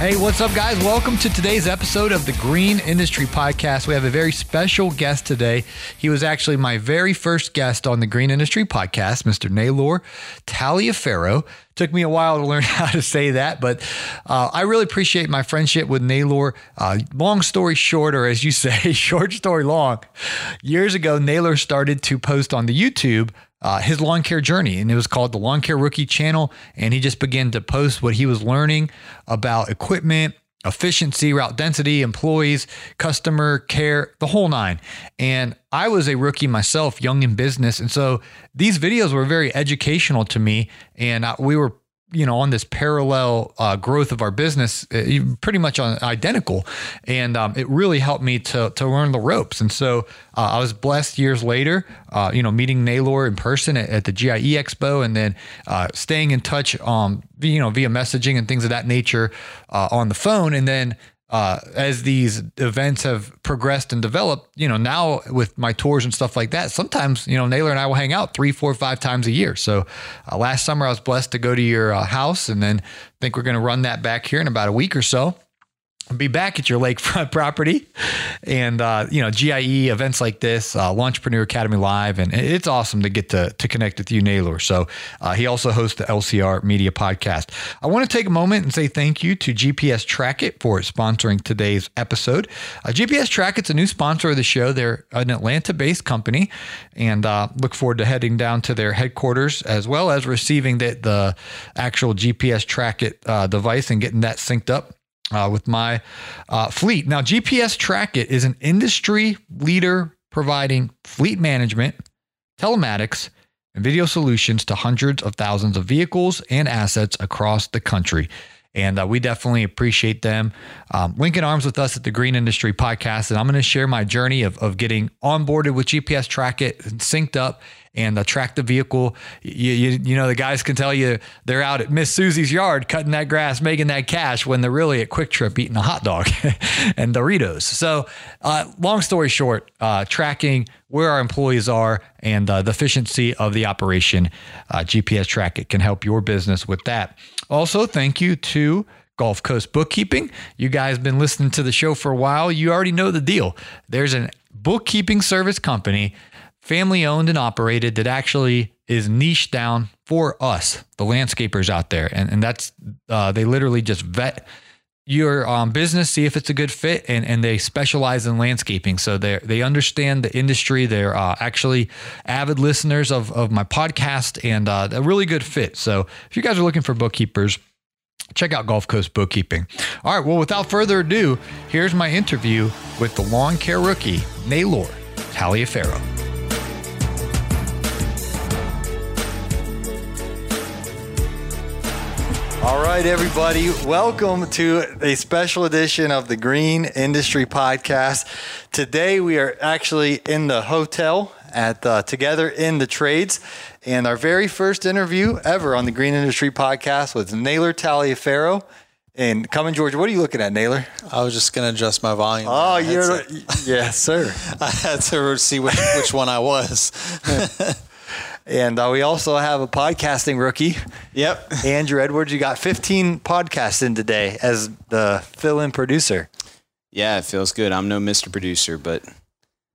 Hey, what's up, guys? Welcome to today's episode of the Green Industry Podcast. We have a very special guest today. He was actually my very first guest on the Green Industry Podcast, Mr. Naylor Taliaferro. Took me a while to learn how to say that, but uh, I really appreciate my friendship with Naylor. Uh, long story short, or as you say, short story long, years ago, Naylor started to post on the YouTube uh, his lawn care journey, and it was called the Lawn Care Rookie Channel. And he just began to post what he was learning about equipment, efficiency, route density, employees, customer care, the whole nine. And I was a rookie myself, young in business, and so these videos were very educational to me. And I, we were you know on this parallel uh, growth of our business uh, pretty much on identical. And um, it really helped me to to learn the ropes. And so uh, I was blessed years later uh, you know meeting Naylor in person at, at the GIE Expo and then uh, staying in touch um you know via messaging and things of that nature uh, on the phone. And then uh, as these events have progressed and developed, you know, now with my tours and stuff like that, sometimes, you know, Naylor and I will hang out three, four, five times a year. So uh, last summer I was blessed to go to your uh, house and then think we're going to run that back here in about a week or so be back at your lakefront property and uh, you know GIE events like this, uh, Lawnpreneur Academy Live, and it's awesome to get to to connect with you, Naylor. So uh, he also hosts the LCR Media Podcast. I want to take a moment and say thank you to GPS Trackit for sponsoring today's episode. Uh, GPS Trackit's a new sponsor of the show. They're an Atlanta-based company, and uh, look forward to heading down to their headquarters as well as receiving the the actual GPS Trackit uh, device and getting that synced up uh, with my uh, fleet. Now, GPS Trackit is an industry leader providing fleet management, telematics, and video solutions to hundreds of thousands of vehicles and assets across the country. And uh, we definitely appreciate them um, linking arms with us at the Green Industry Podcast. And I'm going to share my journey of, of getting onboarded with GPS Trackit and synced up and uh, track the vehicle. You, you, you, know, the guys can tell you they're out at Miss Susie's yard cutting that grass, making that cash when they're really at QuikTrip eating a hot dog and Doritos. So, uh, long story short, uh, tracking where our employees are and uh, the efficiency of the operation, uh, GPS Trackit can help your business with that. Also, thank you to Gulf Coast Bookkeeping. You guys been listening to the show for a while. You already know the deal. There's a bookkeeping service company, family owned and operated, that actually is niched down for us, the landscapers out there. And, and that's, uh, they literally just vet your um, business, see if it's a good fit, and, and they specialize in landscaping. So they they understand the industry. They're uh, actually avid listeners of, of my podcast and uh, a really good fit. So if you guys are looking for bookkeepers, check out Gulf Coast Bookkeeping. All right, well, without further ado, here's my interview with the lawn care rookie, Naylor Taliaferro. All right, everybody, welcome to a special edition of the Green Industry Podcast. Today, we are actually in the hotel at uh, Together in the Trades, and our very first interview ever on the Green Industry Podcast with Naylor Taliaferro. And coming, Georgia, what are you looking at, Naylor? I was just going to adjust my volume. Oh, you're yes, sir. I had to see which, which one I was. And uh, we also have a podcasting rookie. Yep. Andrew Edwards. You got 15 podcasts in today as the fill in producer. Yeah, it feels good. I'm no Mr. Producer, but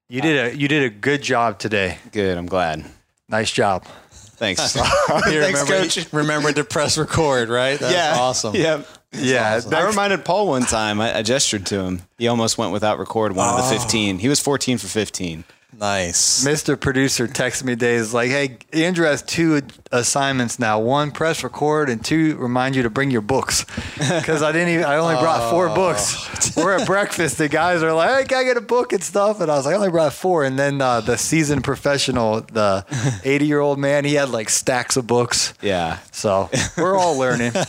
you did a you did a good job today. Good. I'm glad. Nice job. Thanks. Thanks, remember, coach. Remember to press record, right? That's yeah. awesome. Yep. yeah. Awesome. I reminded Paul one time. I, I, gestured to him. He almost went without record one oh. of the 15. He was 14 for 15. Nice. Mr. Producer texted me days like, hey, Andrew has two assignments now. One, press record, and two, remind you to bring your books. Because I didn't even. I only brought four books. We're at breakfast. The guys are like, hey, can I get a book and stuff? And I was like, I only brought four. And then uh, the seasoned professional, the 80 year old man, he had like stacks of books. Yeah. So we're all learning.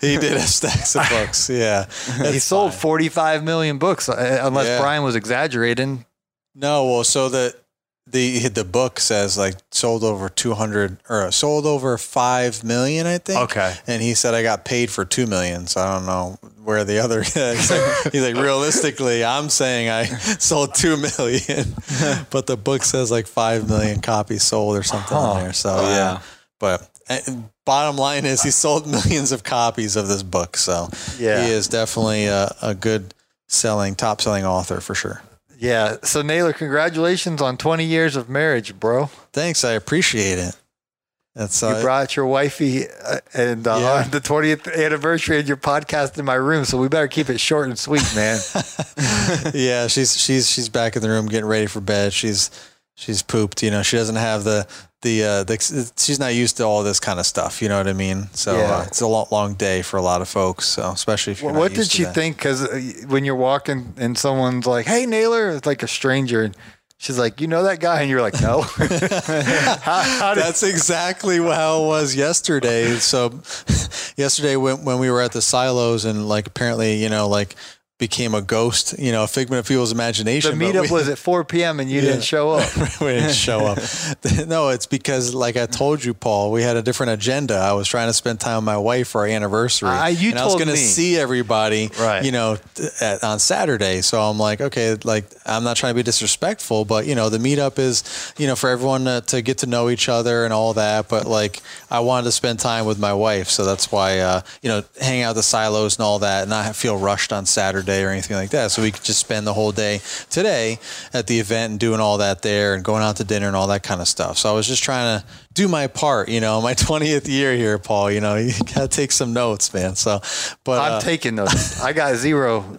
He did have stacks of books. Yeah. he sold fine. 45 million books, uh, unless Yeah. Brian was exaggerating. No, well, so the the the book says like sold over 200 or sold over 5 million, I think. Okay. And he said I got paid for 2 million. So I don't know where the other he's like, he's like realistically, I'm saying I sold 2 million, but the book says like 5 million copies sold or something Huh. there. So yeah. But uh, bottom line is he sold millions of copies of this book. So Yeah. he is definitely a, a good selling, top selling author for sure. Yeah. So Naylor, congratulations on 20 years of marriage, bro. Thanks, I appreciate it. That's You uh, brought your wifey uh, and uh, Yeah. on the 20th anniversary of your podcast in my room, so we better keep it short and sweet, man. yeah. She's she's she's back in the room getting ready for bed. She's she's pooped. You know, she doesn't have the the uh, the she's not used to all this kind of stuff. You know what I mean? So Yeah. uh, it's a long long day for a lot of folks. So especially if you're What, did she that. think? Because when you're walking and someone's like, "Hey, Naylor," it's like a stranger, and she's like, "You know that guy?" And you're like, "No." how, how did, That's exactly how it was yesterday. So yesterday when when we were at the silos and like apparently you know like became a ghost, you know, a figment of people's imagination. The meetup we- was at 4 p.m. and you didn't show up. we didn't show up. no, it's because, like I told you, Paul, we had a different agenda. I was trying to spend time with my wife for our anniversary. Ah, you and I was told gonna see everybody, Right. you know, at, on Saturday. So I'm like, okay, like I'm not trying to be disrespectful, but you know, the meetup is, you know, for everyone to, to get to know each other and all that. But like, I wanted to spend time with my wife, so that's why, uh, you know, hang out the silos and all that, and not feel rushed on Saturday or anything like that. So we could just spend the whole day today at the event and doing all that there and going out to dinner and all that kind of stuff. So I was just trying to do my part, you know, my 20th year here, Paul. You know, you got to take some notes, man. So, but I'm uh, taking those. I got zero,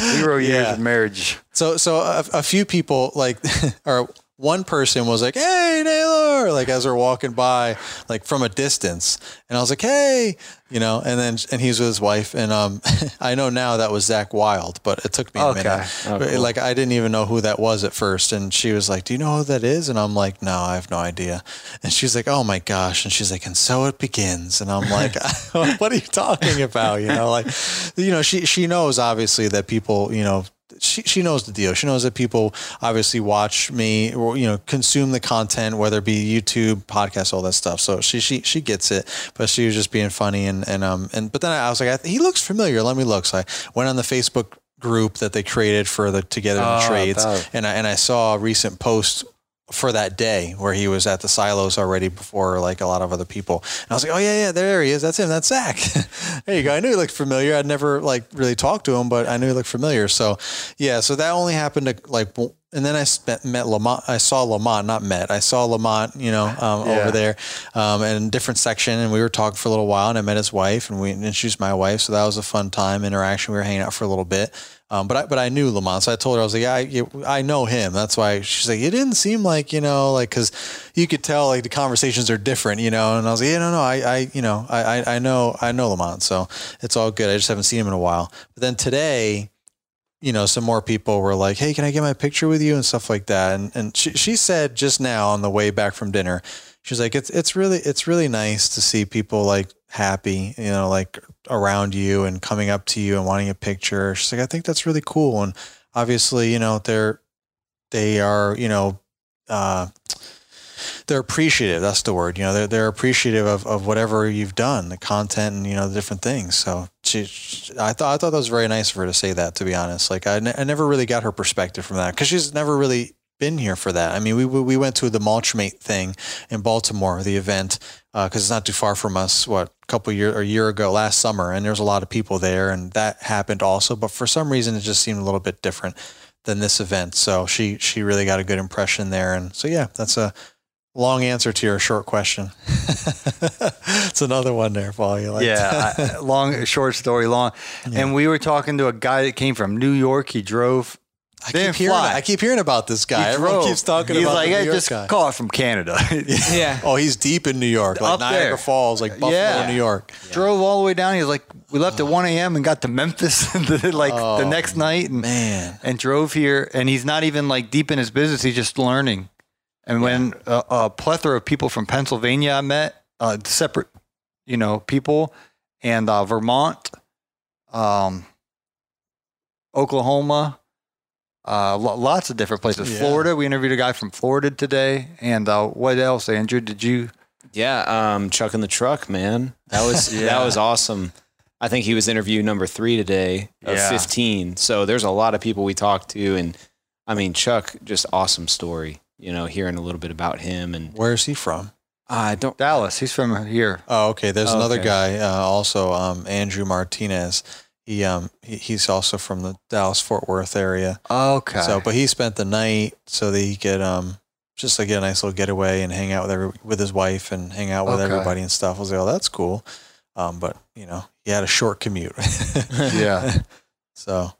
zero years Yeah. of marriage. So, so a, a few people like, or one person was like, "Hey, Naylor!" Like as we're walking by, like from a distance, and I was like, "Hey," you know, and then and he's with his wife, and um, I know now that was Zach Wild, but it took me a Okay. minute. But, Like I didn't even know who that was at first, and she was like, "Do you know who that is?" And I'm like, "No, I have no idea." And she's like, "Oh my gosh!" And she's like, "And so it begins," and I'm like, "What are you talking about?" You know, like, you know, she she knows obviously that people, you know she, she knows the deal. She knows that people obviously watch me or you know consume the content, whether it be YouTube, podcast, all that stuff. So she she she gets it. But she was just being funny and and um and but then I was like, I, he looks familiar. Let me look. So I went on the Facebook group that they created for the Together in Oh, Trades, and I and I saw a recent post for that day where he was at the silos already before like a lot of other people. And I was like, oh yeah, yeah, there he is. That's him. That's Zach. there you go. I knew he looked familiar. I'd never like really talked to him, but I knew he looked familiar. So yeah, so that only happened to like, and then I spent, met Lamont. I saw Lamont, not met. I saw Lamont, you know, um, Yeah. over there, um, in a different section, and we were talking for a little while. And I met his wife, and we introduced my wife. So that was a fun time interaction. We were hanging out for a little bit. Um, but I, but I knew Lamont, so I told her I was like, I, I know him. That's why she's like, it didn't seem like you know, like because you could tell like the conversations are different, you know. And I was like, yeah, no, no, I, I you know, I, I, I know, I know Lamont, so it's all good. I just haven't seen him in a while. But then today, you know, some more people were like, hey, can I get my picture with you and stuff like that. And and she she said just now on the way back from dinner, she's like, it's it's really it's really nice to see people like happy, you know, like around you and coming up to you and wanting a picture. She's like, I think that's really cool. And obviously, you know, they're they are, you know, uh they're appreciative. That's the word. You know, they're they're appreciative of, of whatever you've done, the content, and you know the different things. So she, she- I thought I thought that was very nice of her to say that. To be honest, like I, ne- I never really got her perspective from that because she's never really been here for that. I mean, we we we went to the Mulchmate thing in Baltimore, the event, Uh, because it's not too far from us. What a couple year or a year ago, last summer, and there's a lot of people there, and that happened also. But for some reason, it just seemed a little bit different than this event. So she she really got a good impression there, and so yeah, that's a long answer to your short question. it's another one there, Paul. You like yeah, I, long, short story long. And we were talking to a guy that came from New York. He drove I Didn't keep hearing. fly. I keep hearing about this guy. He Everyone drove. keeps talking He's about like, the I New York just guy. caught from Canada. Yeah. Oh, he's deep in New York, like Up Niagara there. Falls, like Buffalo, Yeah. New York. Drove all the way down. He was like, we left at 1 a.m. and got to Memphis like the next night and, Oh, man. and drove here. And he's not even like deep in his business. He's just learning. And when uh, a plethora of people from Pennsylvania I met, uh, separate, you know, people, and uh, Vermont, um, Oklahoma, uh, lots of different places. Yeah. Florida, we interviewed a guy from Florida today. And uh, what else, Andrew? Did you? Yeah, um, Chuck in the truck, man. That was Yeah. that was awesome. I think he was interview number three today of Yeah. 15. So there's a lot of people we talked to, and I mean Chuck, just awesome story. You know, hearing a little bit about him, and Where is he from? I don't. Dallas. He's from here. Oh, okay. There's Oh, another okay. guy, uh, also um, Andrew Martinez. He um he, he's also from the Dallas Fort Worth area. Okay. So, but he spent the night so that he could um just like get a nice little getaway and hang out with every with his wife and hang out with Okay. everybody and stuff. I was like, oh, that's cool. Um, but you know, he had a short commute. Yeah. So,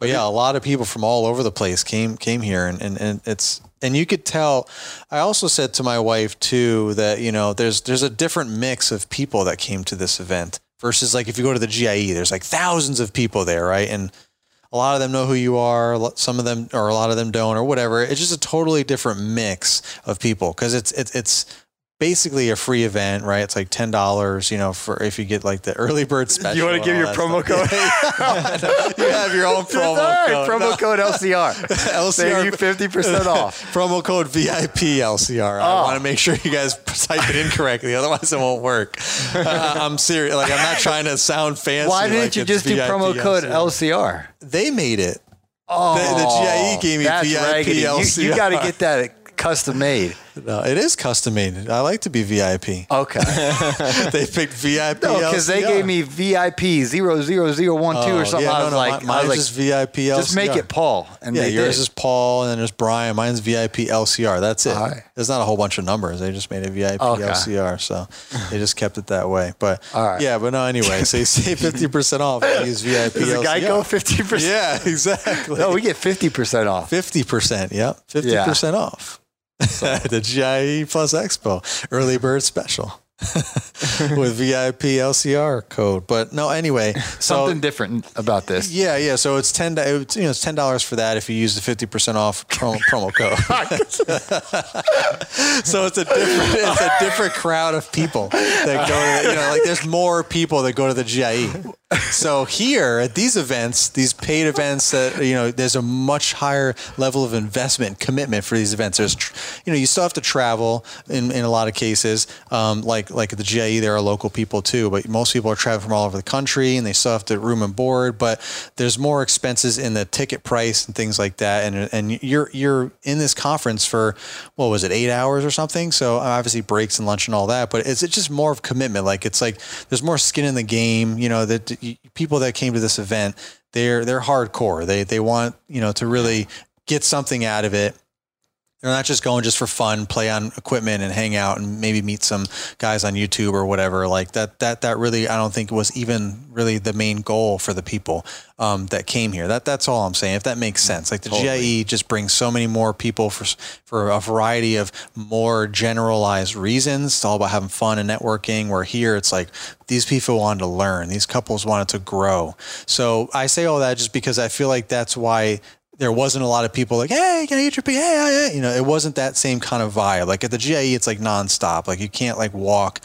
but yeah, a lot of people from all over the place came came here, and, and, and it's and you could tell. I also said to my wife too that you know there's there's a different mix of people that came to this event versus like if you go to the GIE, there's like thousands of people there, right? And a lot of them know who you are. Some of them or a lot of them don't, or whatever. It's just a totally different mix of people because it's it's it's basically a free event, right? It's like ten dollars, you know, for if you get like the early bird special. You wanna give your promo stuff. you have your own promo right, code. promo No. code LCR. Save you fifty percent off. promo code VIP LCR. I Oh. want to make sure you guys type it in correctly, otherwise it won't work. Uh, I'm serious. Like I'm not trying to sound fancy. Why didn't like you just do promo code LCR. LCR? They made it. Oh, The- the GIE gave me that's VIP raggedy. You, LCR. got to get that custom made. No, it is custom made. I like to be VIP. Okay. they picked VIP. No, because they gave me VIP zero zero zero one two Oh, or something. yeah, I no, was no, like, mi- mine's like, just VIP LCR. just make it Paul. And Yeah, yours did. is Paul, and then there's Brian. Mine's VIP LCR. That's it. Right. There's not a whole bunch of numbers. They just made a VIP Okay. LCR, so they just kept it that way. But right. yeah, but no. Anyway, so you save fifty percent off. Use VIP Does LCR. go fifty percent? Yeah, exactly. No, we get fifty percent off. fifty percent. Yep, fifty percent off. the GIE Plus Expo early bird special with VIP LCR code. But no, anyway, so Something different about this. yeah, yeah. So it's ten. It's, you know, it's ten dollars for that if you use the fifty percent off promo, promo code. so it's a different. It's a different crowd of people that go. To the, you know, like there's more people that go to the GIE. So here at these events, these paid events, that you know, there's a much higher level of investment commitment for these events. There's, you know, you still have to travel in, in a lot of cases. Um, like like at the GIE, there are local people too, but most people are traveling from all over the country, and they still have to room and board. But there's more expenses in the ticket price and things like that. And and you're you're in this conference for what was it, eight hours or something? So obviously breaks and lunch and all that, but it's, it's just more of commitment. Like it's like there's more skin in the game. You know that y- people that came to this event, they're they're hardcore. They they want you know to really get something out of it. They're not just going just for fun, play on equipment and hang out and maybe meet some guys on YouTube or whatever. Like that, that, that really, I don't think was even really the main goal for the people um, that came here. That, that's all I'm saying. If that makes sense, like the GIE just brings so many more people for for a variety of more generalized reasons. It's all about having fun and networking. Where here, it's like these people wanted to learn. These couples wanted to grow. So I say all that just because I feel like that's why there wasn't a lot of people like, hey, can I get your pig? Hey, hey. You know, it wasn't that same kind of vibe. Like at the GIE, it's like nonstop. Like you can't like walk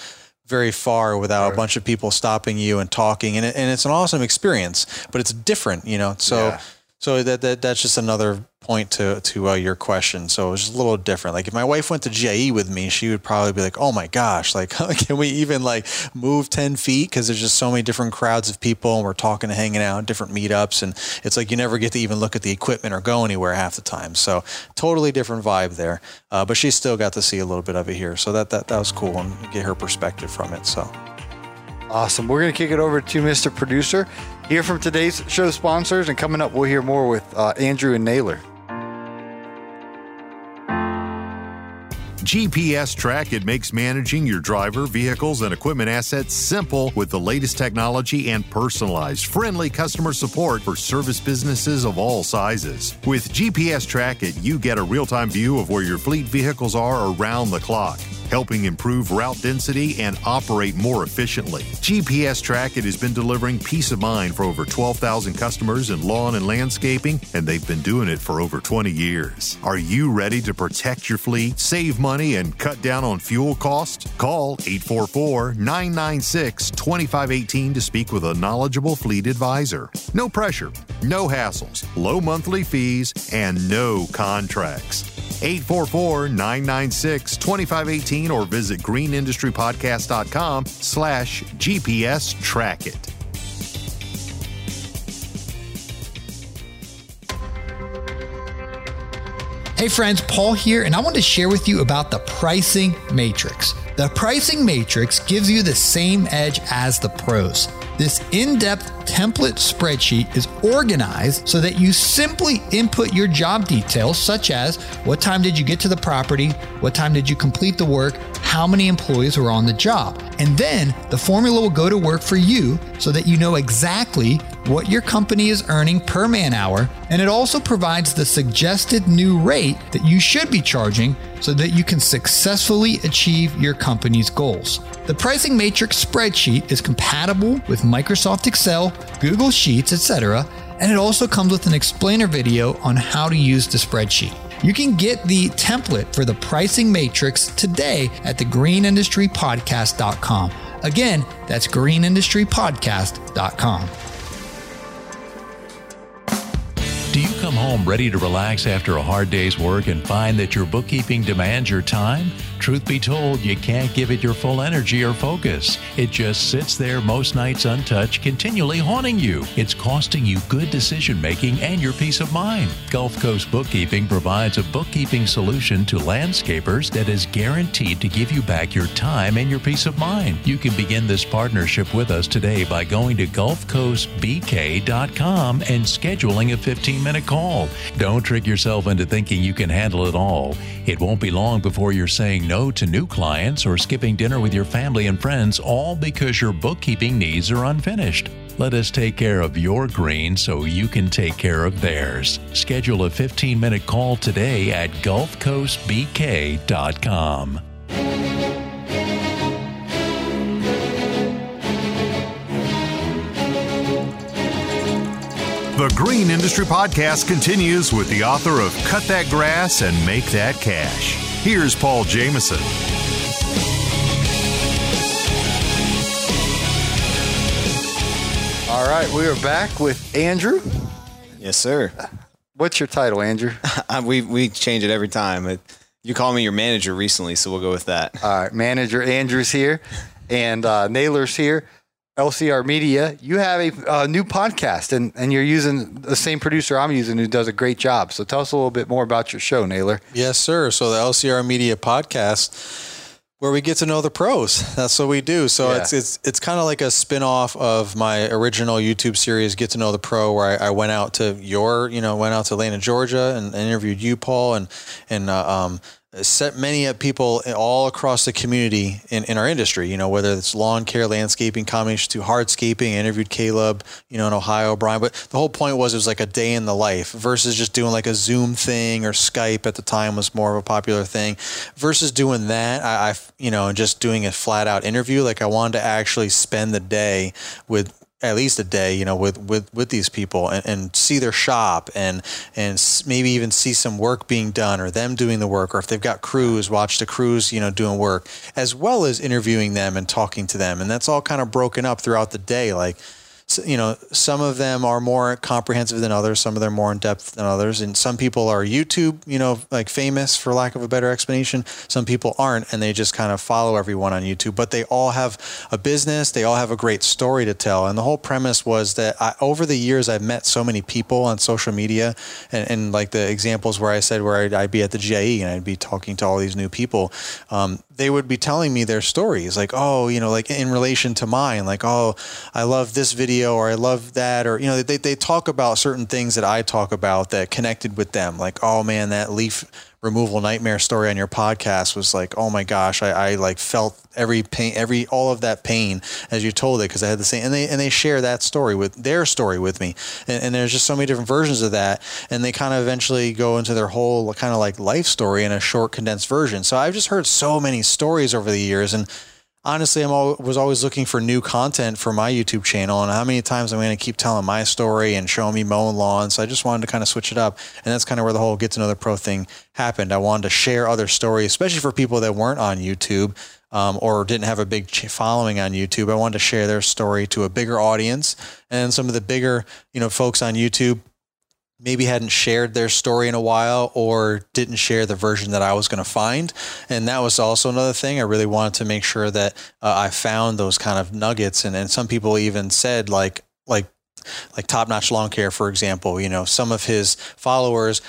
very far without a bunch of people stopping you and talking. And, it, and it's an awesome experience, but it's different, you know? So, Yeah. So that, that, that's just another point to, to uh, your question. So it's just a little different. Like if my wife went to GIE with me, she would probably be like, oh my gosh, like, can we even like move 10 feet? Cause there's just so many different crowds of people and we're talking and hanging out, different meetups. And it's like, you never get to even look at the equipment or go anywhere half the time. So totally different vibe there. Uh, but she still got to see a little bit of it here. So that, that, that was cool and get her perspective from it. So. Awesome. We're to kick it over to Mr. Producer. Hear from today's show sponsors, and coming up, we'll hear more with uh, Andrew and Naylor. GPS Trackit makes managing your driver, vehicles, and equipment assets simple with the latest technology and personalized, friendly customer support for service businesses of all sizes. With GPS Trackit, you get a real-time view of where your fleet vehicles are around the clock helping improve route density and operate more efficiently. GPS Trackit has been delivering peace of mind for over 12,000 customers in lawn and landscaping, and they've been doing it for over 20 years. Are you ready to protect your fleet, save money, and cut down on fuel costs? Call 844 996 2518 to speak with a knowledgeable fleet advisor. No pressure, no hassles, low monthly fees, and no contracts. 844-996-2518 or visit greenindustrypodcast.com slash GPS track it. Hey friends, Paul here, and I want to share with you about the pricing matrix. The pricing matrix gives you the same edge as the pros. This in depth template spreadsheet is organized so that you simply input your job details, such as what time did you get to the property, what time did you complete the work, how many employees were on the job. And then the formula will go to work for you so that you know exactly what your company is earning per man hour. And it also provides the suggested new rate that you should be charging so that you can successfully achieve your company's goals. The pricing matrix spreadsheet is compatible with Microsoft Excel, Google Sheets, etc., and it also comes with an explainer video on how to use the spreadsheet. You can get the template for the pricing matrix today at thegreenindustrypodcast.com. Again, that's greenindustrypodcast.com. Do you come home ready to relax after a hard day's work and find that your bookkeeping demands your time? Truth be told, you can't give it your full energy or focus. It just sits there most nights untouched, continually haunting you. It's costing you good decision making and your peace of mind. Gulf Coast Bookkeeping provides a bookkeeping solution to landscapers that is guaranteed to give you back your time and your peace of mind. You can begin this partnership with us today by going to GulfCoastBK.com and scheduling a 15 minute call. Don't trick yourself into thinking you can handle it all. It won't be long before you're saying no to new clients or skipping dinner with your family and friends, all because your bookkeeping needs are unfinished. Let us take care of your green so you can take care of theirs. Schedule a 15 minute call today at GulfCoastBK.com. The Green Industry Podcast continues with the author of Cut That Grass and Make That Cash. Here's Paul Jameson. All right, we are back with Andrew. Yes, sir. What's your title, Andrew? We we change it every time. It, you call me your manager recently, so we'll go with that. All right, manager Andrew's here, and uh, Naylor's here. LCR Media, you have a, uh, new podcast, and, and you're using the same producer I'm using who does a great job. So tell us a little bit more about your show, Naylor. Yes, sir. So the LCR Media podcast, where we get to know the pros. That's what we do. So Yeah. it's it's it's kind of like a spin-off of my original YouTube series, Get to Know the Pro, where I, I went out to your, you know, went out to Atlanta, Georgia, and interviewed you, Paul, and and uh, um, set many people all across the community in, in our industry. You know, whether it's lawn care, landscaping, combination to hardscaping. I interviewed Caleb, you know, in Ohio, Brian. But the whole point was it was like a day in the life versus just doing like a Zoom thing or Skype at the time was more of a popular thing. Versus doing that, I, I you know, just doing a flat out interview. Like I wanted to actually spend the day with at least a day, you know, with with with these people and, and see their shop and and maybe even see some work being done or them doing the work or if they've got crews, watch the crews, you know, doing work as well as interviewing them and talking to them. And that's all kind of broken up throughout the day. Like you know, some of them are more comprehensive than others. Some of them are more in depth than others. And some people are YouTube, you know, like famous for lack of a better explanation. Some people aren't, and they just kind of follow everyone on YouTube. But they all have a business. They all have a great story to tell. And the whole premise was that I, over the years, I've met so many people on social media, and, and like the examples where I said where I'd, I'd be at the GIE and I'd be talking to all these new people. Um, they would be telling me their stories, like, oh, you know, like in relation to mine, like, oh, I love this video or I love that, or you know, they they talk about certain things that I talk about that connected with them, like, oh man, that leaf removal nightmare story on your podcast was like, oh my gosh, I, I like felt every pain, every all of that pain as you told it because I had the same, and they and they share that story with their story with me, and, and there's just so many different versions of that, and they kind of eventually go into their whole kind of like life story in a short condensed version. So I've just heard so many stories over the years, and honestly, I'm all, was always looking for new content for my YouTube channel, and how many times I'm going to keep telling my story and showing me mowing lawns. So I just wanted to kind of switch it up, and that's kind of where the whole get to know the pro thing happened. I wanted to share other stories, especially for people that weren't on YouTube. Um, or didn't have a big following on YouTube. I wanted to share their story to a bigger audience, and some of the bigger, you know, folks on YouTube maybe hadn't shared their story in a while or didn't share the version that I was going to find. And that was also another thing. I really wanted to make sure that uh, I found those kind of nuggets. And, and some people even said like, like, like top notch lawn care, for example, you know, some of his followers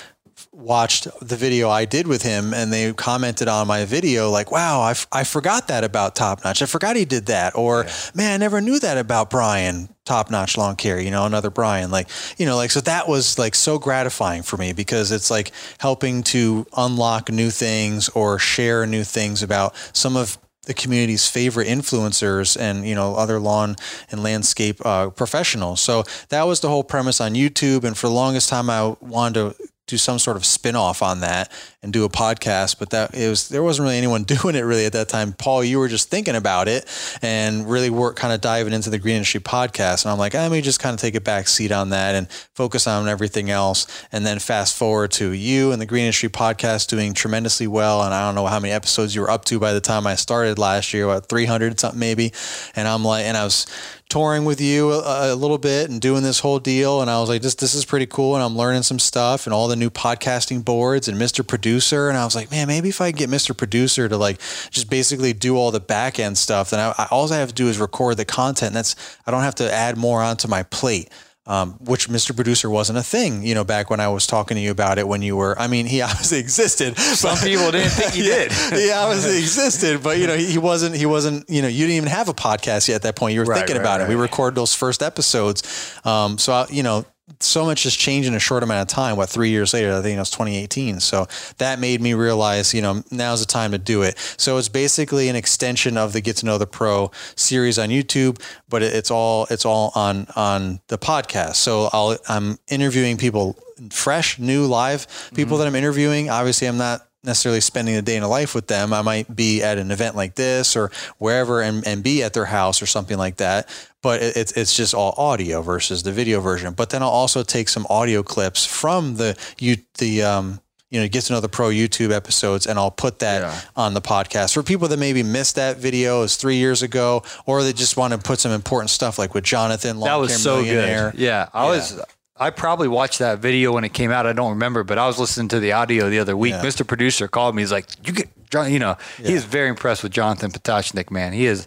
watched the video I did with him and they commented on my video like, wow, I, f- I forgot that about Top Notch. I forgot he did that. Or, yeah. man, I never knew that about Brian, Top Notch Lawn Care, you know, another Brian. Like, you know, like, so that was like so gratifying for me because it's like helping to unlock new things or share new things about some of the community's favorite influencers and you know other lawn and landscape uh, professionals. So that was the whole premise on YouTube. And for the longest time, I wanted to do some sort of spin-off on that and do a podcast but that it was there wasn't really anyone doing it really at that time. Paul you were just thinking about it and really work kind of diving into the green industry podcast and i'm like ah, let me just kind of take a back seat on that and focus on everything else. And then fast forward to you and the green industry podcast doing tremendously well and i don't know how many episodes you were up to by the time i started last year about 300 something maybe and i'm like and i was touring with you a, a, little bit and doing this whole deal. And I was like, this, this is pretty cool. And I'm learning some stuff and all the new podcasting boards and Mr. Producer. And I was like, man, maybe if I get Mr. Producer to like just basically do all the back end stuff, then I, I, all I have to do is record the content. And that's, I don't have to add more onto my plate um, which Mr. Producer wasn't a thing, you know, back when I was talking to you about it when you were, I mean, he obviously existed. Some people didn't think he did. he obviously existed, but you know, he, he, wasn't, he wasn't, you know, you didn't even have a podcast yet at that point. You were right, thinking right, about right. it. We recorded those first episodes. Um, so, I, you know, so much has changed in a short amount of time. What three years later? I think it was 2018. So that made me realize, you know, now's the time to do it. So it's basically an extension of the Get to Know the Pro series on YouTube, but it's all it's all on on the podcast. So I'll I'm interviewing people fresh, new, live people mm-hmm. that I'm interviewing. Obviously, I'm not necessarily spending a day in a life with them. I might be at an event like this or wherever and, and be at their house or something like that. But it, it's it's just all audio versus the video version. But then I'll also take some audio clips from the you the um you know get to know the pro YouTube episodes and I'll put that yeah. on the podcast for people that maybe missed that video is three years ago or they just want to put some important stuff like with Jonathan. That was so good. Yeah, I yeah. was I probably watched that video when it came out. I don't remember, but I was listening to the audio the other week. Yeah. Mr. Producer called me. He's like, "You get John." You know, yeah. he is very impressed with Jonathan Potachnik. Man, he is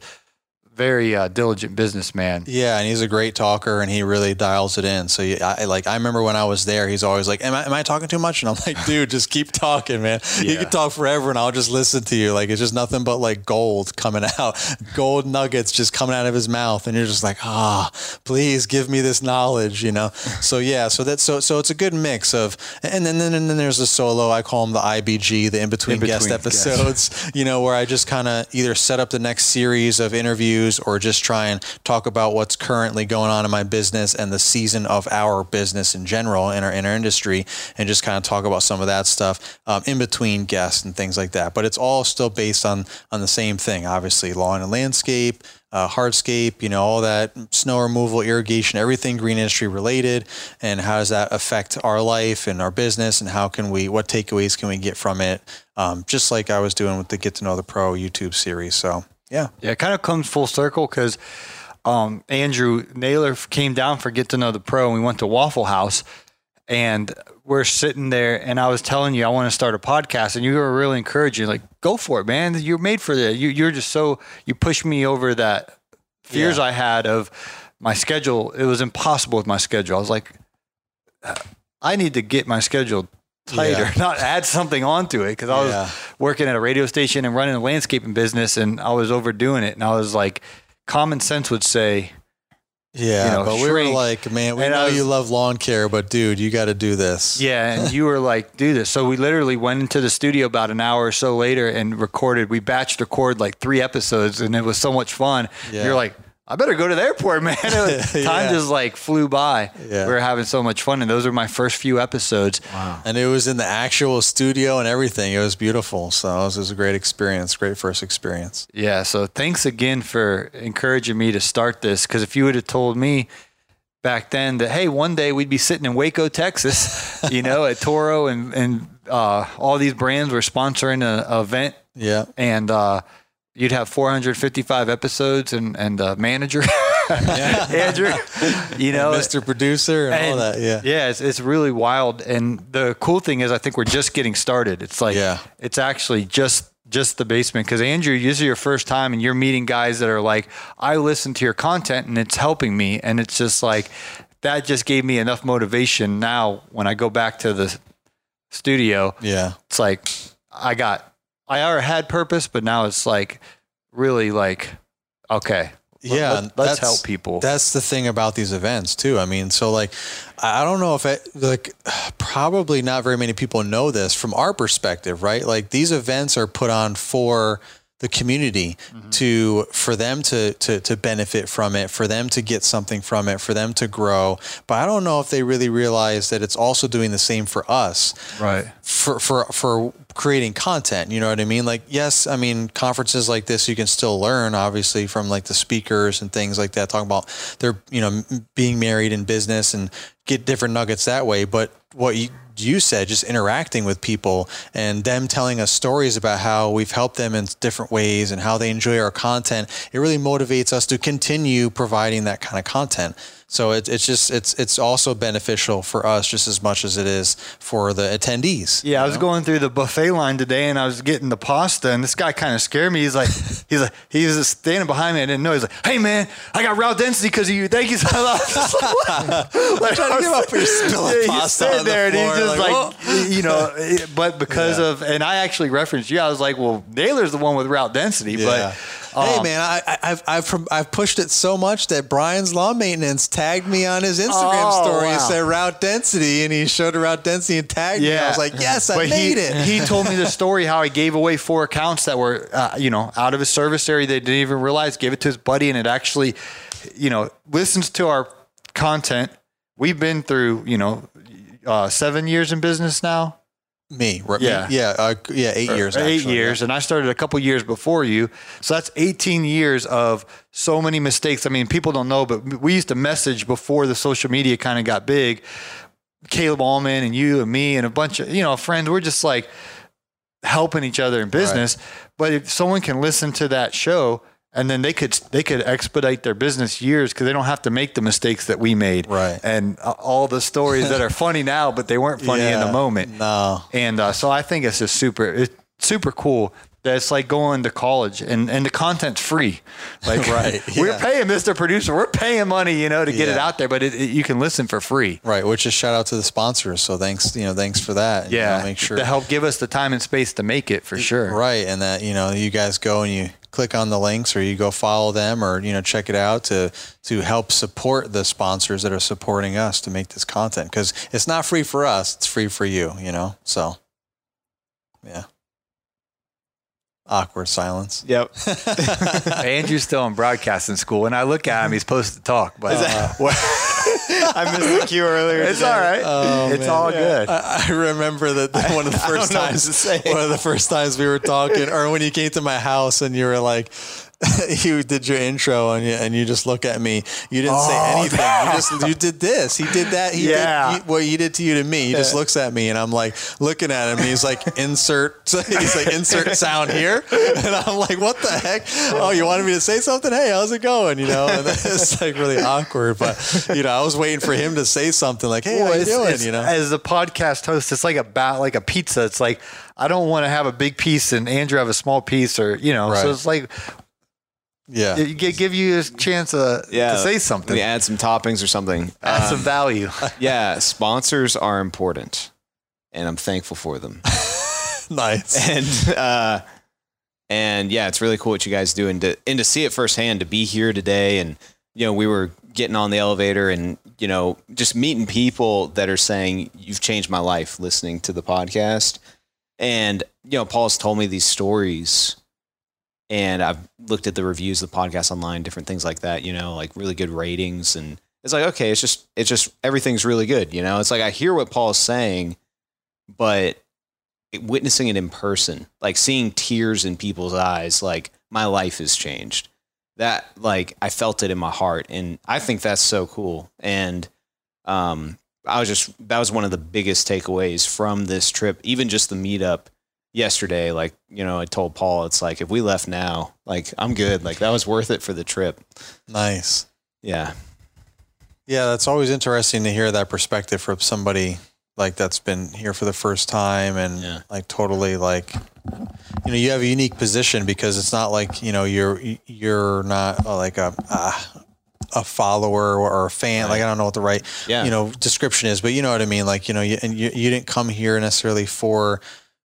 very uh, diligent businessman. Yeah, and he's a great talker, and he really dials it in. So, I like I remember when I was there, he's always like, "Am I, am I talking too much?" And I'm like, "Dude, just keep talking, man. Yeah. You can talk forever, and I'll just listen to you. Like it's just nothing but like gold coming out, gold nuggets just coming out of his mouth, and you're just like, ah, oh, please give me this knowledge, you know." so yeah, so that's so so it's a good mix of, and then then and then there's the solo. I call them the IBG, the in between guest episodes. You know, where I just kind of either set up the next series of interviews or just try and talk about what's currently going on in my business and the season of our business in general in our, in our industry and just kind of talk about some of that stuff um, in between guests and things like that. But it's all still based on on the same thing, obviously, lawn and landscape, uh, hardscape, you know, all that snow removal, irrigation, everything green industry related, and how does that affect our life and our business, and how can we, what takeaways can we get from it? Um, just like I was doing with the Get to Know the Pro YouTube series. So yeah. Yeah. It kind of comes full circle because um, Andrew Naylor came down for Get to Know the Pro and we went to Waffle House and we're sitting there and I was telling you I want to start a podcast and you were really encouraging like go for it man you're made for that you, you're just so you pushed me over that fears yeah. I had of my schedule it was impossible with my schedule I was like I need to get my schedule tighter, yeah. not add something onto it. Because I was yeah. working at a radio station and running a landscaping business, and I was overdoing it. And I was like, common sense would say, Yeah, you know, but we were like, man, we And know was- you love lawn care, but dude, you got to do this. Yeah, and you were like, do this. So we literally went into the studio about an hour or so later and recorded. We batched record like three episodes, and it was so much fun. Yeah. You're like, I better go to the airport, man. Was- Time Yeah. just like flew by. Yeah. We were having so much fun, and those are my first few episodes. Wow. And it was in the actual studio and everything. It was beautiful. So it was, it was a great experience, great first experience. Yeah. So thanks again for encouraging me to start this. Because if you would have told me back then that hey, one day we'd be sitting in Waco, Texas, you know, at Toro, and and uh, all these brands were sponsoring a, a event, Yeah. and uh, you'd have 455 episodes and and uh, manager. Andrew, you know, Mr. Producer and, all that. Yeah. yeah, it's, it's really wild. And the cool thing is, I think we're just getting started. It's like, Yeah. it's actually just just the basement. Because Andrew, this is your first time, and you're meeting guys that are like, I listen to your content, and it's helping me. And it's just like that just gave me enough motivation. Now, when I go back to the studio, Yeah. it's like I got, I already had purpose, but now it's like really like, okay, Yeah. let, us that's- help people. That's the thing about these events too. I mean, so like, I I don't know if it, like, probably not very many people know this from our perspective, right? Like these events are put on for the community mm-hmm. to for them to to to benefit from it, for them to get something from it, for them to grow. But I don't know if they really realize that it's also doing the same for us right. for for for creating content you know what i mean like yes i mean conferences like this you can still learn obviously from like the speakers and things like that talking about their you know being married in business and get different nuggets that way but what you you said just interacting with people and them telling us stories about how we've helped them in different ways and how they enjoy our content it really motivates us to continue providing that kind of content so it, it's just it's it's also beneficial for us just as much as it is for the attendees Yeah, I was going through the buffet line today, and I was getting the pasta, and this guy kind of scared me. He's like, he's like, he was standing behind me. I didn't know. He's like, "Hey man, I got route density because of you. Thank you so much." I was like, what? Like, trying to give up for your spilling Yeah, pasta on the there, and he's just like, like, you know, but because of, and I actually referenced you. I was like, well, Naylor's the one with route density, but. hey um, man, I, I, I've I've I've pushed it so much that Brian's Lawn maintenance tagged me on his Instagram Oh, story and said route density, and he showed a route density and tagged me. I was like, yes, I But made he, it. He told me the story how he gave away four accounts that were, uh, you know, out of his service area. They didn't even realize. Gave it to his buddy, and it actually, you know, listens to our content. We've been through, you know, uh, seven years in business now. me, right? Yeah. me, yeah, uh, yeah, eight years, eight actually, years, and I started a couple years before you. So that's 18 years of so many mistakes. I mean, people don't know, but we used to message before the social media kind of got big. Caleb Allman and you and me and a bunch of you know friends. We're just like helping each other in business. But if someone can listen to that show. And then they could they could expedite their business years because they don't have to make the mistakes that we made, Right. And uh, all the stories that are funny now, but they weren't funny in the moment. No, And uh, so I think it's just super, it's super cool that it's like going to college and, and the content's free. Like, Right, we're paying Mr. Producer, we're paying money, you know, to get it out there, but it, it- you can listen for free. right. Which is shout out to the sponsors. So thanks, you know, thanks for that. You Yeah. know, make sure To help give us the time and space to make it for sure. Right. And that, you know, you guys go and you click on the links or you go follow them or, you know, check it out to, to help support the sponsors that are supporting us to make this content. Cause it's not free for us. It's free for you, you know? So yeah. Awkward silence. Yep. Andrew's still in broadcasting school. When I look at him, he's supposed to talk, but uh, I missed the cue earlier. it's today. all right. Oh, it's man. all good. I, I remember that the- one of the first times, one of the first times we were talking, or when you came to my house and you were like, you did your intro and you, and you just look at me. You didn't say Oh, anything. You just you did this. He did that. He Yeah. did he, what he did to you to me. He just looks at me and I'm like looking at him. He's like insert. He's like insert sound here, and I'm like, what the heck? Oh, you wanted me to say something? Hey, how's it going? You know, and it's like really awkward. But you know, I was waiting for him to say something like, hey, how you doing? You know. as a podcast host, it's like a bat, like a pizza. It's like I don't want to have a big piece and Andrew have a small piece, or you know. Right. So it's like Yeah. it gi- give you a chance uh, Yeah. to say something, We add some toppings or something. add some Um, value. yeah, sponsors are important, and I'm thankful for them. nice. and uh, and yeah, it's really cool what you guys do, and to and to see it firsthand, to be here today, and you know, we were getting on the elevator and, you know, just meeting people that are saying, You've changed my life listening to the podcast. And, you know, Paul's told me these stories and I've looked at the reviews of the podcast online, different things like that, you know, like really good ratings. And it's like, okay, it's just, it's just, everything's really good. You know, it's like I hear what Paul's saying, but witnessing it in person, like seeing tears in people's eyes, like my life has changed that like I felt it in my heart, and I think that's so cool. And um, I was just that was one of the biggest takeaways from this trip, even just the meetup yesterday. Like you know, I told Paul, it's like if we left now, like I'm good. Like that was worth it for the trip. Nice. Yeah. Yeah, that's always interesting to hear that perspective from somebody like that's been here for the first time and Yeah. like totally like you know you have a unique position because it's not like you know you're you're not uh, like a uh, a follower or a fan like I don't know what the right Yeah. you know description is but you know what I mean like you know you, and you, you didn't come here necessarily for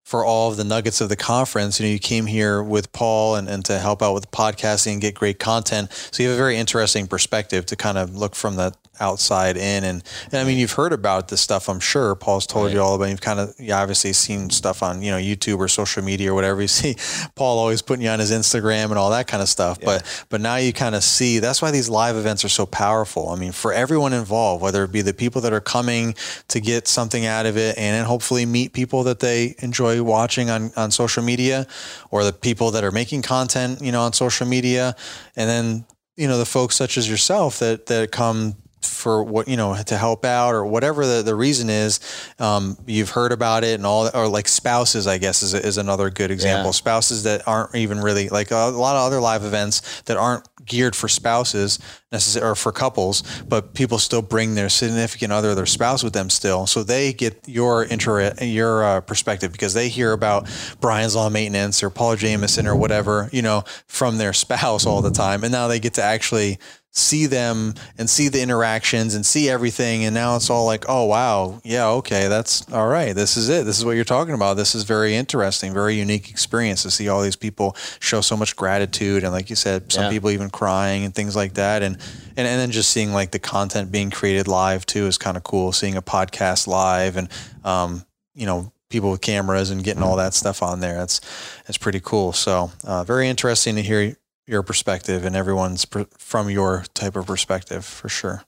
for all of the nuggets of the conference. You know you came here with Paul and, and to help out with podcasting and get great content. So you have a very interesting perspective to kind of look from the outside in. And, and I mean you've heard about this stuff I'm sure. Paul's told you all about you've kind of you obviously seen stuff on you know YouTube or social media or whatever. You see Paul always putting you on his Instagram and all that kind of stuff but but now you kind of see that's why these live events are so powerful. I mean for everyone involved whether it be the people that are coming to get something out of it and then hopefully meet people that they enjoy watching on on social media or the people that are making content you know on social media. And then you know the folks such as yourself that that come for what you know to help out or whatever the, the reason is um, you've heard about it and all or like spouses i guess is, is another good example. Yeah. spouses that aren't even really like a, lot of other live events that aren't geared for spouses necessarily or for couples but people still bring their significant other their spouse with them still. So they get your inter your uh, perspective because they hear about brian's lawn maintenance or paul jameson or whatever you know from their spouse all the time. And now they get to actually see them and see the interactions and see everything and now it's all like oh wow yeah okay that's all right this is it this is what you're talking about this is very interesting very unique experience to see all these people show so much gratitude and like you said some Yeah. people even crying and things like that and and, and then just seeing like the content being created live too is kind of cool seeing a podcast live and um you know people with cameras and getting all that stuff on there that's that's pretty cool so uh, very interesting to hear your perspective and everyone's from your type of perspective for sure.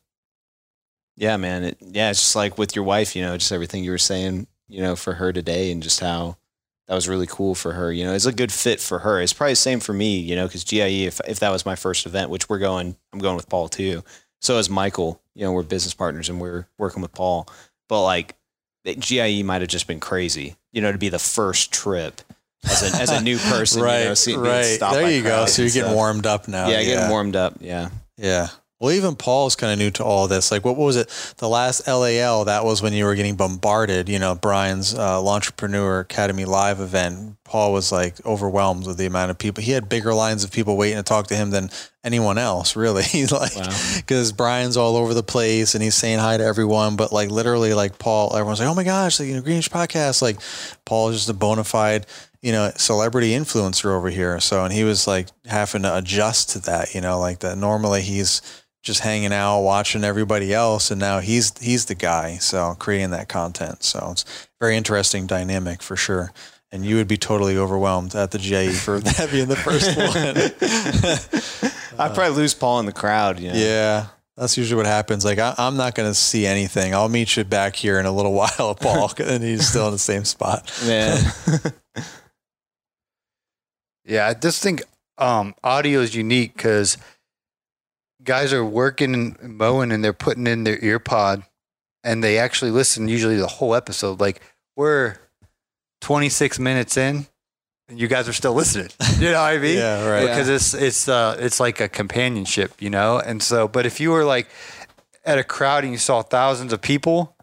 Yeah, man. It, yeah, it's just like with your wife, you know, just everything you were saying, you know, for her today and just how that was really cool for her. You know, it's a good fit for her. It's probably the same for me, you know, because GIE, if, if that was my first event, which we're going, I'm going with Paul too. So is Michael. You know, we're business partners and we're working with Paul. But like, GIE might have just been crazy, you know, to be the first trip as a, as a new person. right, you know, see, right. There you go. So you're getting stuff. warmed up now. Yeah, getting warmed up. Yeah. Yeah. Well, even Paul's kind of new to all this. Like, what was it? The last LAL, that was when you were getting bombarded, you know, Brian's uh, Lawnpreneur Academy live event. Paul was like overwhelmed with the amount of people. He had bigger lines of people waiting to talk to him than anyone else, really. He's like, Wow. because Brian's all over the place and he's saying hi to everyone. But like, literally, like, Paul, everyone's like, oh my gosh, like, you know, Greenish podcast. Like, Paul is just a bona fide, you know, celebrity influencer over here. So, and he was like having to adjust to that, you know, like that. Normally he's just hanging out, watching everybody else. And now he's, he's the guy. So creating that content. So it's very interesting dynamic for sure. And you would be totally overwhelmed at the GIE for that being the first one. I'd uh, probably lose Paul in the crowd. You know? yeah. That's usually what happens. Like I, I'm not going to see anything. I'll meet you back here in a little while, Paul, and he's still in the same spot. Man. Yeah, I just think um, audio is unique because guys are working and mowing and they're putting in their ear pod and they actually listen usually the whole episode. Like we're 26 minutes in and you guys are still listening. You know what I mean? Yeah, right. Because it's it's uh it's like a companionship, you know. And so, but if you were like at a crowd and you saw thousands of people,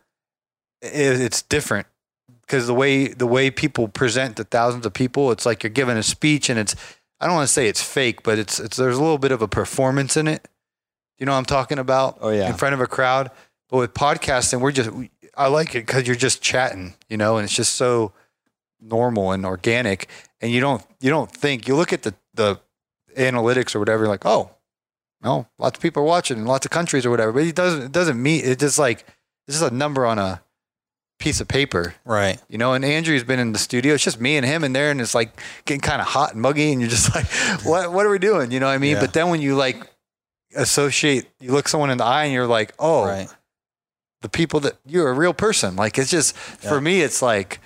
it, it's different because the way the way people present to thousands of people, it's like you're giving a speech, and it's I don't want to say it's fake, but it's it's there's a little bit of a performance in it. You know what I'm talking about? Oh, yeah. in front of a crowd. But with podcasting, we're just we, I like it because you're just chatting, you know, and it's just so normal and organic, and you don't you don't think you look at the the analytics or whatever, you're like oh. no, lots of people are watching in lots of countries or whatever. But it doesn't it doesn't mean it just like this is a number on a piece of paper. Right. You know, and Andrew's been in the studio. It's just me and him in there, and it's like getting kind of hot and muggy, and you're just like, what What are we doing? You know what I mean? Yeah. But then when you like associate, you look someone in the eye, and you're like, oh, Right. the people that you're a real person. Like it's just Yeah. for me, it's like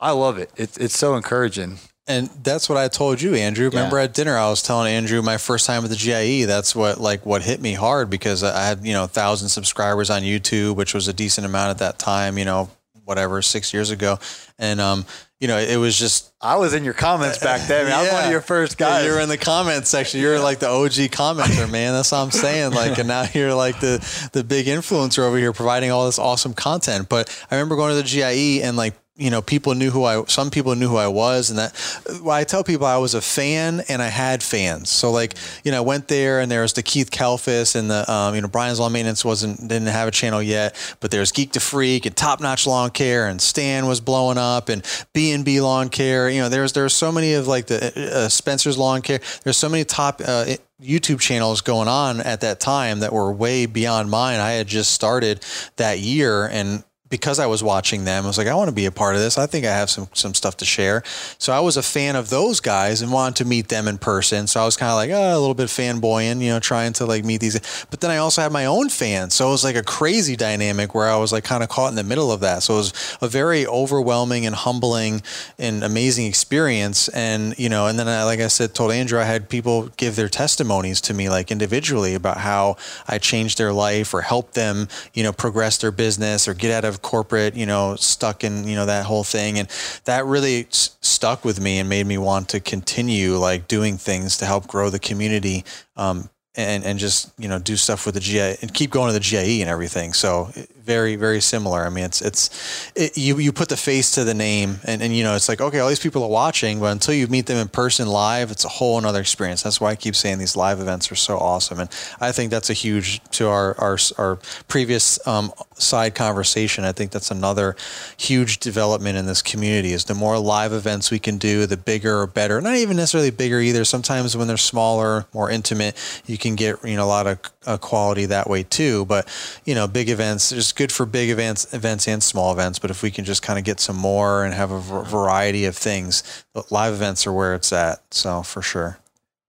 I love it. It's it's so encouraging. And that's what I told you, Andrew. Remember at dinner, I was telling Andrew my first time at the GIE. That's what like what hit me hard because I had you know thousand subscribers on YouTube, which was a decent amount at that time. You know, whatever six years ago, and um, you know, it was just I was in your comments back then. I was one of your first Yeah, guys. You're in the comment section. You're like the OG commenter, man. That's what I'm saying. Like, and now you're like the the big influencer over here, providing all this awesome content. But I remember going to the GIE and like you know, people knew who I, some people knew who I was. And that, well, I tell people I was a fan and I had fans. So like, you know, I went there and there was the Keith Kalfas and the, um, you know, Brian's Lawn Maintenance wasn't, didn't have a channel yet, but there's Geek to Freak and Top Notch Lawn Care and Stan was blowing up and B&B Lawn Care. You know, there's, there's so many of like the uh, Spencer's Lawn Care. There's so many top, uh, YouTube channels going on at that time that were way beyond mine. I had just started that year and because I was watching them, I was like, I want to be a part of this. I think I have some some stuff to share. So I was a fan of those guys and wanted to meet them in person. So I was kind of like oh, a little bit fanboying, you know, trying to like meet these. But then I also had my own fans, so it was like a crazy dynamic where I was like kind of caught in the middle of that. So it was a very overwhelming and humbling and amazing experience. And you know, and then I, like I said, told Andrew, I had people give their testimonies to me like individually about how I changed their life or helped them, you know, progress their business or get out of corporate, you know, stuck in, you know, that whole thing. And that really s- stuck with me and made me want to continue like doing things to help grow the community. Um, and, and just you know do stuff with the GI and keep going to the GIE and everything. So very very similar. I mean it's it's it, you you put the face to the name and, and you know it's like okay all these people are watching, but until you meet them in person live, it's a whole another experience. That's why I keep saying these live events are so awesome, and I think that's a huge to our our our previous um, side conversation. I think that's another huge development in this community. Is the more live events we can do, the bigger or better. Not even necessarily bigger either. Sometimes when they're smaller, more intimate, you can get you know a lot of uh, quality that way too. But you know, big events, it's good for big events, events and small events. But if we can just kind of get some more and have a v- variety of things, but live events are where it's at. So for sure.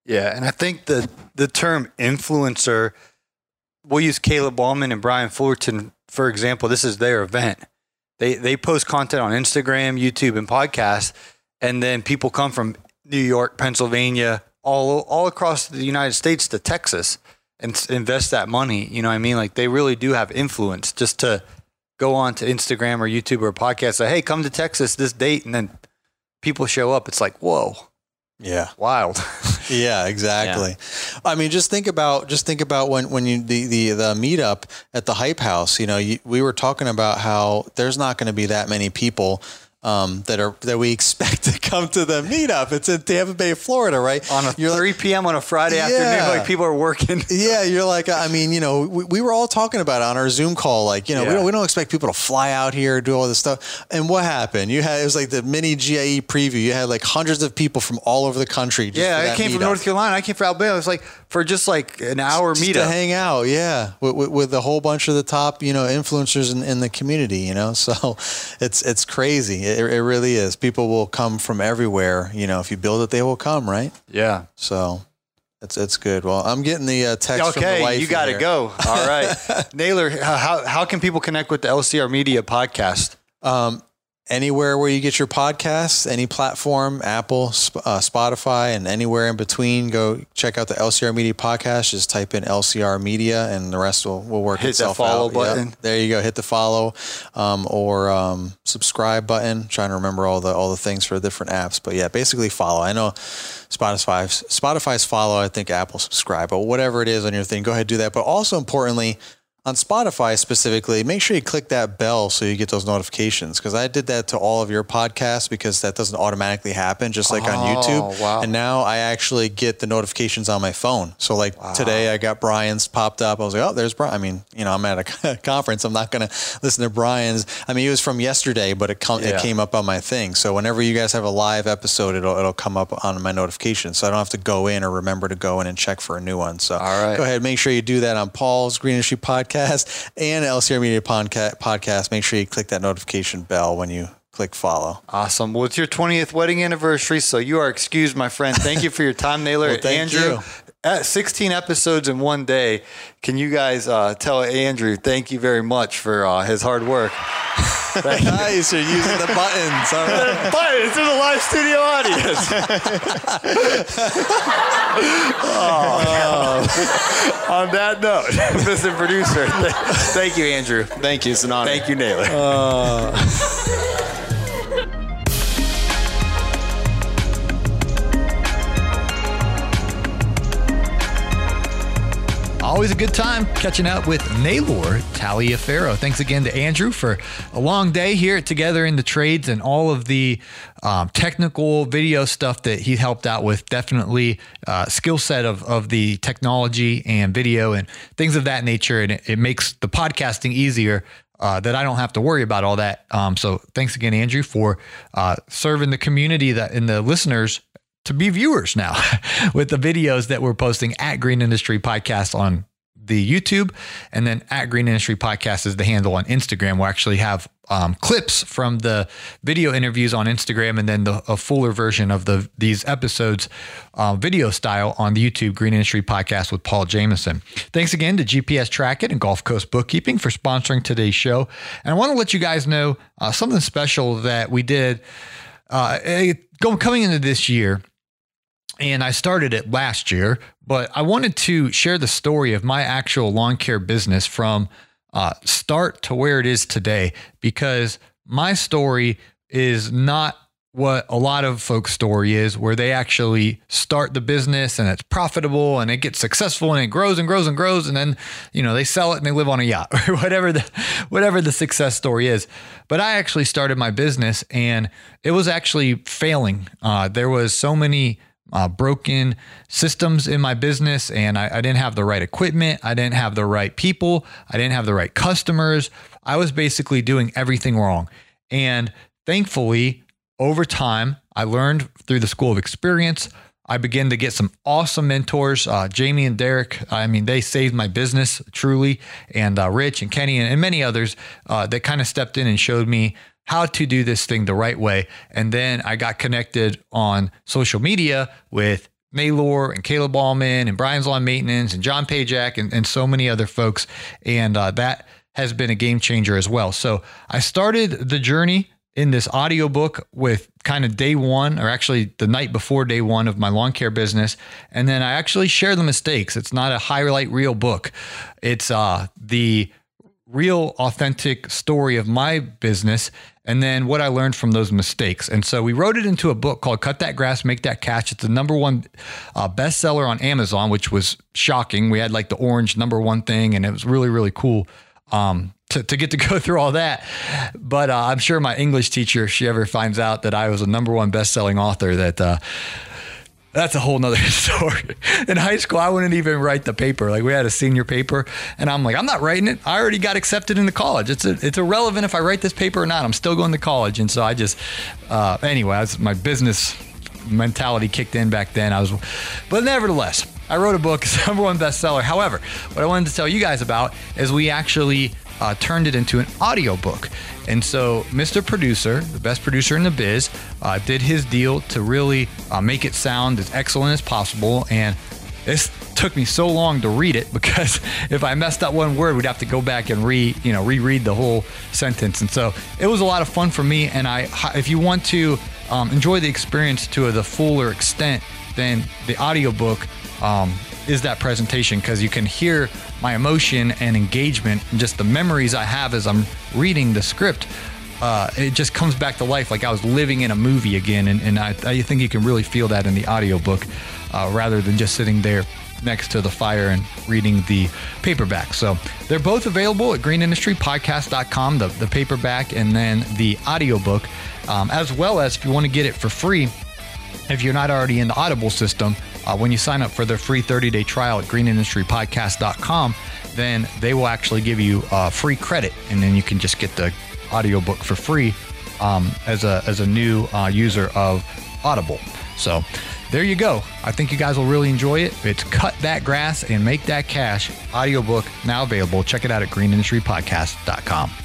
Yeah, and I think the the term influencer, we'll use Caleb Ballman and Brian Fullerton for example. This is their event. They they post content on Instagram, YouTube, and podcast, and then people come from New York, Pennsylvania, all all across the United States to Texas and invest that money. You know what I mean? Like they really do have influence just to go on to Instagram or YouTube or podcast. Say, hey, come to Texas this date, and then people show up. It's like whoa, Yeah. wild. Yeah, exactly. I mean, just think about just think about when when you the the, the meetup at the Hype House. You know, you, we were talking about how there's not going to be that many people. Um, that are that we expect to come to the meetup. It's in Tampa Bay, Florida, right? on a You're like- 3 p.m. on a Friday afternoon. Like people are working. Yeah, you're like, I mean, you know, we, we were all talking about it on our Zoom call. Like, you know, we, don't, we don't expect people to fly out here, do all this stuff. And what happened? You had, it was like the mini GIE preview. You had like hundreds of people from all over the country. just Yeah, I came from. North Carolina. I came from Alabama. It was like for just like an hour Just to meetup. hang out, yeah, with, with, with a whole bunch of the top, you know, influencers in, in the community, you know. So it's it's crazy. It, it really is. People will come from everywhere. You know, if you build it, they will come, right? Yeah. So it's it's good. Well, I'm getting the uh, text from the Okay, you got to go. All right, Naylor. How how can people connect with the LCR Media podcast? Um, anywhere where you get your podcasts, any platform, Apple, uh, Spotify, and anywhere in between, go check out the LCR Media podcast. Just type in LCR Media, and the rest will, will work Hit itself follow out. button. Yep. There you go. Hit the follow um, or um, subscribe button. trying to remember all the all the things for different apps, but yeah, basically follow. I know Spotify's Spotify's follow. I think Apple subscribe, but whatever it is on your thing, go ahead and do that. But also importantly. On Spotify specifically, make sure you click that bell so you get those notifications. Because I did that to all of your podcasts because that doesn't automatically happen, just like on oh, YouTube. wow. And now I actually get the notifications on my phone. So like today, I got Brian's popped up. I was like, oh, there's Brian. I mean, you know, I'm at a conference. I'm not going to listen to Brian's. I mean, it was from yesterday, but it com- Yeah. it came up on my thing. So whenever you guys have a live episode, it'll it'll come up on my notifications. So I don't have to go in or remember to go in and check for a new one. So All right. go ahead, make sure you do that on Paul's Green Industry Podcast and LCR Media Podca- Podcast. Make sure you click that notification bell when you click follow. Awesome. Well, it's your 20th wedding anniversary, so you are excused, my friend. Thank you for your time, Naylor. Well, thank Andrew, you. At 16 episodes in one day. Can you guys uh, tell Andrew thank you very much for uh, his hard work? nice, you're using the buttons. All right. But it's in a live studio audience. Oh. On that note, Mr. Producer, th- thank you, Andrew. Thank you. It's an honor. Thank you, Naylor. Always a good time catching up with Naylor Taliaferro. Thanks again to Andrew for a long day here Together in the Trades and all of the um, technical video stuff that he helped out with. Definitely uh, skill set of, of the technology and video and things of that nature. And it, it makes the podcasting easier uh, that I don't have to worry about all that. Um, so thanks again, Andrew, for uh, serving the community that and the listeners to be viewers now with the videos that we're posting at Green Industry Podcast on the YouTube, and then at Green Industry Podcast is the handle on Instagram. We'll actually have um, clips from the video interviews on Instagram, and then the a fuller version of the these episodes, uh, video style on the YouTube Green Industry Podcast with Paul Jameson. Thanks again to GPS Trackit and Gulf Coast Bookkeeping for sponsoring today's show, and I want to let you guys know uh, something special that we did uh, eh, go- coming into this year and I started it last year, but I wanted to share the story of my actual lawn care business from uh, start to where it is today because my story is not what a lot of folks' story is, where they actually start the business and it's profitable and it gets successful and it grows and grows and grows, and then you know they sell it and they live on a yacht or whatever the whatever the success story is. But I actually started my business and it was actually failing. Uh, there was so many uh, broken systems in my business and I, I didn't have the right equipment. I didn't have the right people. I didn't have the right customers. I was basically doing everything wrong. And thankfully, over time, I learned through the school of experience. I began to get some awesome mentors. Uh, Jamie and Derek, I mean, they saved my business truly, and uh, Rich and Kenny and, and many others uh, that kind of stepped in and showed me how to do this thing the right way. And then I got connected on social media with Naylor and Caleb Ballman and Brian's Lawn Maintenance and John Pajak and, and so many other folks. And uh, that has been a game changer as well. So I started the journey in this audiobook with kind of day one, or actually the night before day one of my lawn care business. And then I actually share the mistakes. It's not a highlight reel book, it's uh, the real authentic story of my business and then what I learned from those mistakes. And so we wrote it into a book called Cut That Grass, Make That Cash. It's the number one uh, bestseller on Amazon, which was shocking. We had like the orange number one thing, and it was really, really cool. Um, to, to get to go through all that. But uh, I'm sure my English teacher, if she ever finds out that I was a number one best-selling author, that uh, that's a whole nother story. In high school, I wouldn't even write the paper. Like we had a senior paper, and I'm like, I'm not writing it. I already got accepted into college. It's a, it's irrelevant if I write this paper or not. I'm still going to college, and so I just uh, anyway, that's my business mentality kicked in back then. I was, but nevertheless, I wrote a book, it's number one bestseller. However, what I wanted to tell you guys about is we actually uh, turned it into an audiobook. And so, Mr. Producer, the best producer in the biz, uh, did his deal to really uh, make it sound as excellent as possible. And this took me so long to read it because if I messed up one word, we'd have to go back and re, you know, reread the whole sentence. And so, it was a lot of fun for me. And I, if you want to um, enjoy the experience to the fuller extent, then the audiobook um, is that presentation because you can hear my emotion and engagement and just the memories I have as I'm reading the script. Uh, it just comes back to life like I was living in a movie again. And, and I, I think you can really feel that in the audiobook uh, rather than just sitting there next to the fire and reading the paperback. So they're both available at greenindustrypodcast.com, the, the paperback and then the audiobook, um, as well as if you want to get it for free, if you're not already in the Audible system, uh, when you sign up for their free 30 day trial at greenindustrypodcast.com, then they will actually give you uh, free credit, and then you can just get the audiobook for free um, as a as a new uh, user of Audible. So there you go. I think you guys will really enjoy it. It's Cut That Grass and Make That Cash audiobook now available. Check it out at greenindustrypodcast.com.